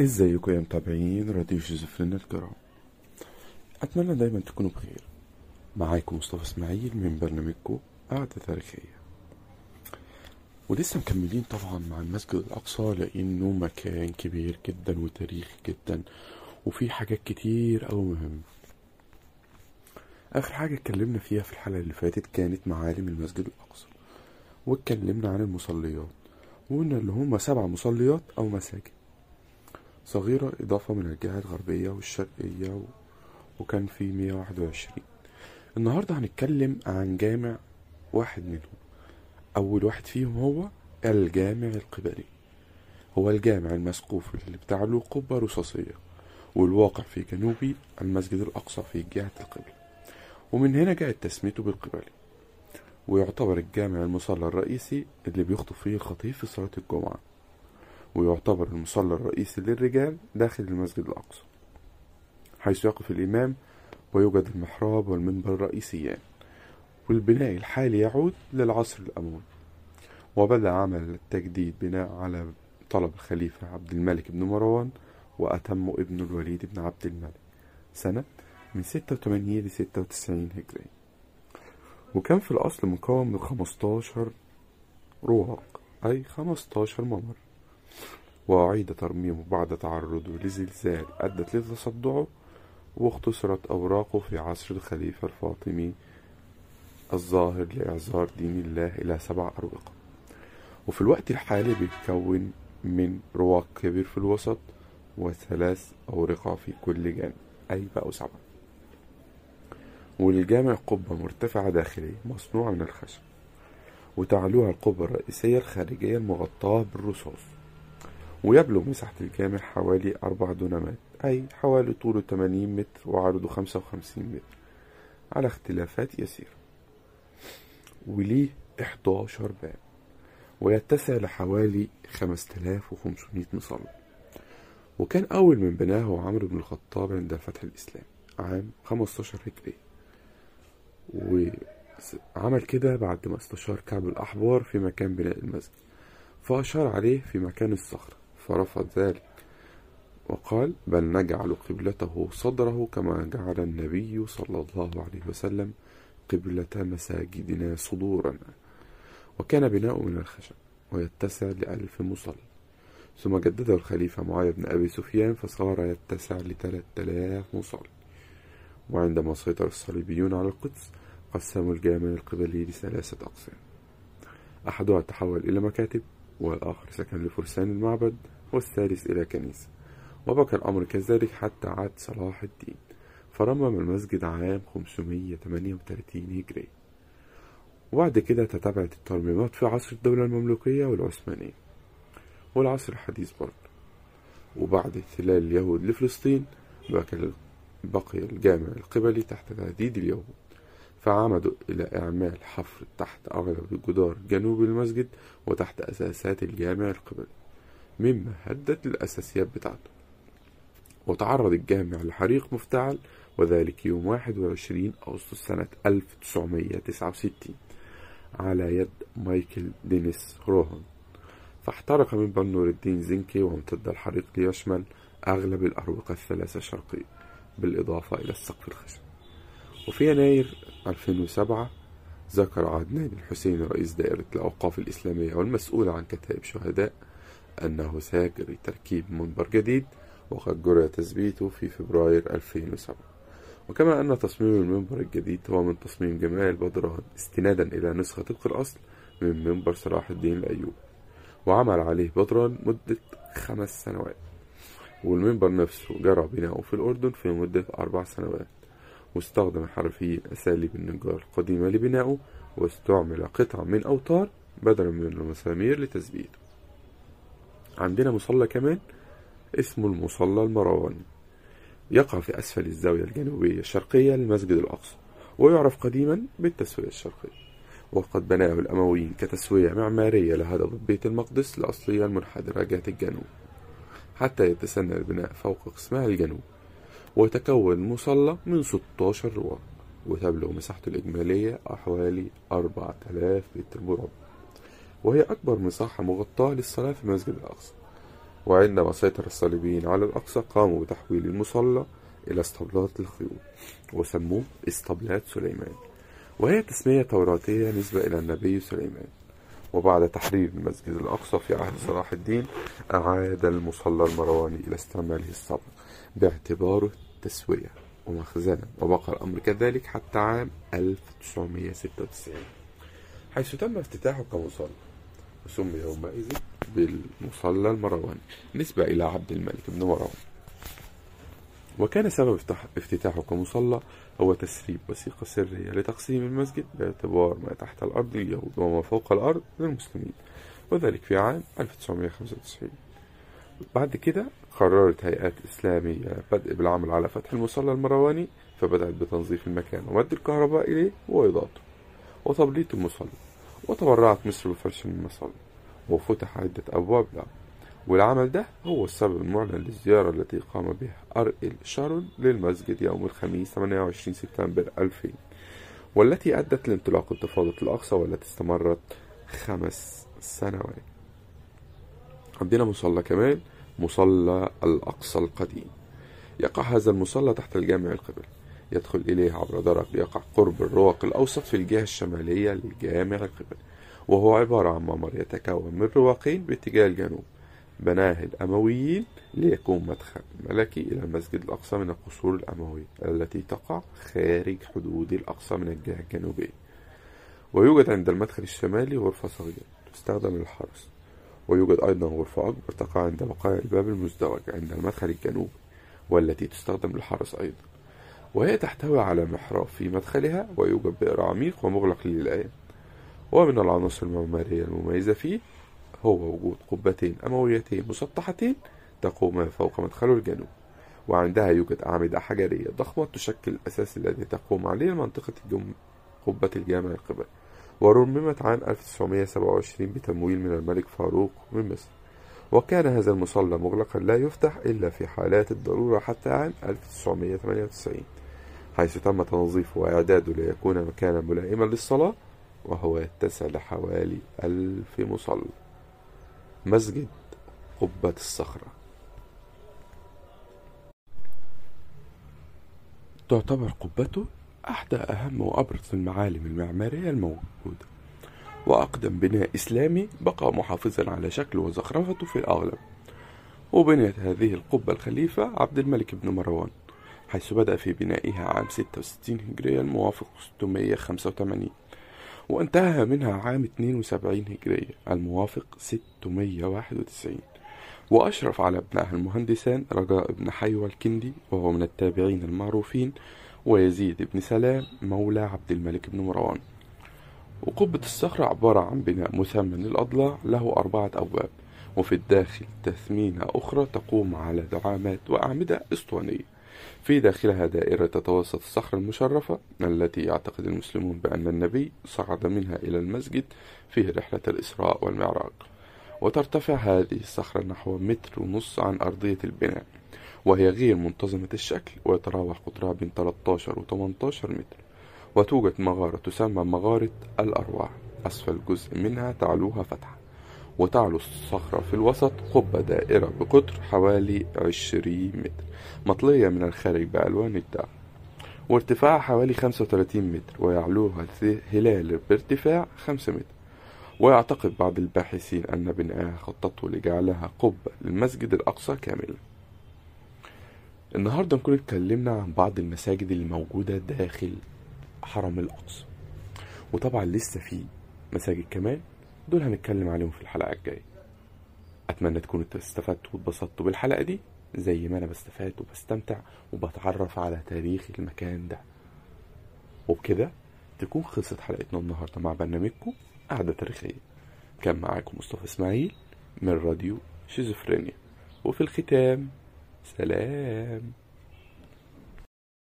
ازيكم يا متابعين راديو جوزفين الكرام. أتمنى دايما تكونوا بخير. معاكم مصطفى إسماعيل من برنامجكم قعدة تاريخية. ولسه مكملين طبعا مع المسجد الأقصى لأنه مكان كبير جدا وتاريخي جدا وفيه حاجات كتير أوي مهمة. آخر حاجة اتكلمنا فيها في الحلقة اللي فاتت كانت معالم المسجد الأقصى. واتكلمنا عن المصليات وقلنا اللي هما سبع مصليات أو مساجد. صغيرة إضافة من الجهة الغربية والشرقية و... وكان في 121 النهاردة هنتكلم عن جامع واحد منهم. أول واحد فيهم هو الجامع القبلي. هو الجامع المسقوف اللي بتاع له قبة رصاصية والواقع في جنوبي المسجد الأقصى في جهة القبلة ومن هنا جاءت تسميته بالقبلي. ويعتبر الجامع المصلى الرئيسي اللي بيخطب فيه الخطيب في صلاة الجمعة. ويعتبر المصلى الرئيسي للرجال داخل المسجد الأقصى حيث يقف الإمام ويوجد المحراب والمنبر الرئيسيان والبناء الحالي يعود للعصر الأموي. وبدأ عمل التجديد بناء على طلب الخليفة عبد الملك بن مروان وأتم ابن الوليد بن عبد الملك سنة من 86 ل 96 هجري. وكان في الأصل مكون من 15 رواق أي 15 ممر. وأعيد ترميمه بعد تعرضه لزلزال أدت لتصدعه واختصرت أوراقه في عصر الخليفة الفاطمي الظاهر لإعزار دين الله إلى سبع أروقة وفي الوقت الحالي بيتكون من رواق كبير في الوسط وثلاث أورقة في كل جانب. أي بقوا سبعة. وللجامع قبة مرتفعة داخلية مصنوعة من الخشب وتعلوها القبة الرئيسية الخارجية المغطاة بالرصاص. ويبلغ مساحة الجامع حوالي أربع دونمات أي حوالي طوله 80 متر وعرضه 55 متر على اختلافات يسيرة. وليه 11 باب ويتسع لحوالي 5500 مصلى. وكان أول من بناه عمرو بن الخطاب عند فتح الإسلام عام 15 هجري. وعمل كده بعد ما استشار كعب الأحبار في مكان بناء المسجد فأشار عليه في مكان الصخرة. فرفض ذلك وقال بل نجعل قبلته صدره كما جعل النبي صلى الله عليه وسلم قبلة مساجدنا صدورا وكان بناؤه من الخشب ويتسع لألف مصلي ثم جدده الخليفة معاوية بن أبي سفيان فصار يتسع لثلاث آلاف مصلي وعندما سيطر الصليبيون على القدس قسموا الجامع القبلي لثلاثة أقسام. أحدها تحول إلى مكاتب والآخر سكن لفرسان المعبد والثالث إلى كنيسة. وبقى الأمر كذلك حتى عاد صلاح الدين فرمم المسجد عام 538 هجري. وبعد كده تتابعت الترميمات في عصر الدولة المملوكية والعثمانية. والعصر الحديث برضه. وبعد احتلال اليهود لفلسطين بقي الجامع القبلي تحت تهديد اليهود. فعمدوا إلى إعمال حفر تحت أغلب جدار جنوب المسجد وتحت أساسات الجامع القبلي مما هدت الأساسيات بتاعته. وتعرض الجامع لحريق مفتعل وذلك يوم 21 أغسطس سنة 1969 على يد مايكل دينيس روهان فاحترق منبر نور الدين زنكي وامتد الحريق ليشمل أغلب الأروقة الثلاثة الشرقية بالإضافة إلى السقف الخشب. وفي يناير 2007 ذكر عدنان الحسين رئيس دائرة الأوقاف الإسلامية والمسؤول عن كتائب شهداء أنه سيجري تركيب منبر جديد وقد جرى تثبيته في فبراير 2007 وكما أن تصميم المنبر الجديد هو من تصميم جمال بدران استنادا إلى نسخة طبق الأصل من منبر صلاح الدين الأيوبي وعمل عليه بدران مدة خمس سنوات والمنبر نفسه جرى بناؤه في الأردن في مدة أربع سنوات. واستخدم حرفيين أساليب النجار القديمة لبنائه واستعمل قطع من أوتار بدلا من المسامير لتثبيته عندنا مصلى كمان اسمه المصلى المرواني. يقع في أسفل الزاوية الجنوبية الشرقية للمسجد الأقصى ويعرف قديما بالتسوية الشرقية. وقد بناه الأمويين كتسوية معمارية لهضبة بيت المقدس الأصلية المنحدرة جهة الجنوب. حتى يتسنى البناء فوق قسمها الجنوب. ويتكون المصلى من 16 رواق وتبلغ مساحته الإجمالية حوالي 4000 متر مربع. وهي أكبر مساحة مغطاة للصلاة في المسجد الأقصى. وعندما سيطر الصليبيين على الأقصى قاموا بتحويل المصلى إلى اسطبلات للخيول وسموه اسطبلات سليمان. وهي تسمية توراتية نسبة إلى النبي سليمان. وبعد تحرير المسجد الأقصى في عهد صلاح الدين أعاد المصلى المرواني إلى استعماله السابق. باعتباره تسوية ومخزنا وبقى الأمر كذلك حتى عام 1996 حيث تم افتتاحه كمصلى وسمي يومئذ بالمصلى المرواني نسبة إلى عبد الملك بن مروان. وكان سبب افتتاحه كمصلى هو تسريب وثيقة سرية لتقسيم المسجد باعتبار ما تحت الأرض لليهود وما فوق الأرض للمسلمين وذلك في عام 1995 بعد كده قررت هيئات إسلامية بدء بالعمل على فتح المصلى المرواني فبدأت بتنظيف المكان ومد الكهرباء إليه وإضاءته وتبليط المصلى وتبرعت مصر بفرش المصلى وفتح عدة أبواب له والعمل ده هو السبب المعلن للزيارة التي قام بها أرئيل شارون للمسجد يوم الخميس 28 سبتمبر 2000 والتي أدت لانطلاق انتفاضة الأقصى والتي استمرت خمس سنوات. عندنا مصلى كمان مصلى الأقصى القديم. يقع هذا المصلى تحت الجامع القبلي. يدخل إليه عبر درج يقع قرب الرواق الأوسط في الجهة الشمالية للجامع القبلي. وهو عبارة عن ممر يتكون من رواقين باتجاه الجنوب. بناه الأمويين ليكون مدخل ملكي إلى المسجد الأقصى من القصور الأموية التي تقع خارج حدود الأقصى من الجهة الجنوبية. ويوجد عند المدخل الشمالي غرفة صغيرة تستخدم للحرس ويوجد أيضا غرفة أكبر تقع عند بقايا الباب المزدوج عند المدخل الجنوبي والتي تستخدم للحرس أيضا. وهي تحتوي على محراب في مدخلها ويوجد بئر عميق ومغلق للآن ومن العناصر المعمارية المميزة فيه هو وجود قبتين أمويتين مسطحتين تقوم فوق مدخل الجنوب. وعندها يوجد أعمدة حجرية ضخمة تشكل الأساس الذي تقوم عليه منطقة قبة الجامع القبلي. ورممت عام 1927 بتمويل من الملك فاروق من مصر. وكان هذا المصلى مغلقا لا يفتح إلا في حالات الضرورة حتى عام 1998 حيث تم تنظيفه وإعداده ليكون مكانا ملائما للصلاة وهو يتسع لحوالي ألف مصلى. مسجد قبة الصخرة. تعتبر قبته أحدى أهم وأبرز المعالم المعمارية الموجودة. وأقدم بناء إسلامي بقى محافظا على شكله وزخرفته في الأغلب. وبنيت هذه القبة الخليفة عبد الملك بن مروان حيث بدأ في بنائها عام 66 هجرية الموافق 685 وانتهى منها عام 72 هجرية الموافق 691 وأشرف على ابنائها المهندسان رجاء بن حيوى الكندي وهو من التابعين المعروفين ويزيد بن سلام مولى عبد الملك بن مروان. وقبة الصخرة عبارة عن بناء مثمن الأضلاع له أربعة أبواب وفي الداخل تثمينة أخرى تقوم على دعامات وأعمدة أسطوانية. في داخلها دائرة تتوسط الصخرة المشرفة التي يعتقد المسلمون بأن النبي صعد منها إلى المسجد في رحلة الإسراء والمعراج. وترتفع هذه الصخرة نحو متر ونص عن أرضية البناء. وهي غير منتظمة الشكل ويتراوح قطرها بين 13 و 18 متر. وتوجد مغارة تسمى مغارة الأرواح. أسفل جزء منها تعلوها فتحة. وتعلو الصخرة في الوسط قبة دائرة بقطر حوالي 20 متر. مطلية من الخارج بألوان الدعم وارتفاعها حوالي 35 متر. ويعلوها هلال بارتفاع 5 متر. ويعتقد بعض الباحثين أن بناءها خطته لجعلها قبة للمسجد الأقصى كاملا. النهاردة نكون اتكلمنا عن بعض المساجد اللي موجودة داخل حرم الأقصى. وطبعا لسه في مساجد كمان دول هنتكلم عليهم في الحلقة الجاية. أتمنى تكونوا استفدتوا واتبسطتوا بالحلقة دي زي ما أنا بستفاد وبستمتع وبتعرف على تاريخ المكان ده. وبكده تكون خلصت حلقتنا النهاردة مع برنامجكم قعدة تاريخية. كان معاكم مصطفى إسماعيل من راديو شيزوفرينيا. وفي الختام سلام.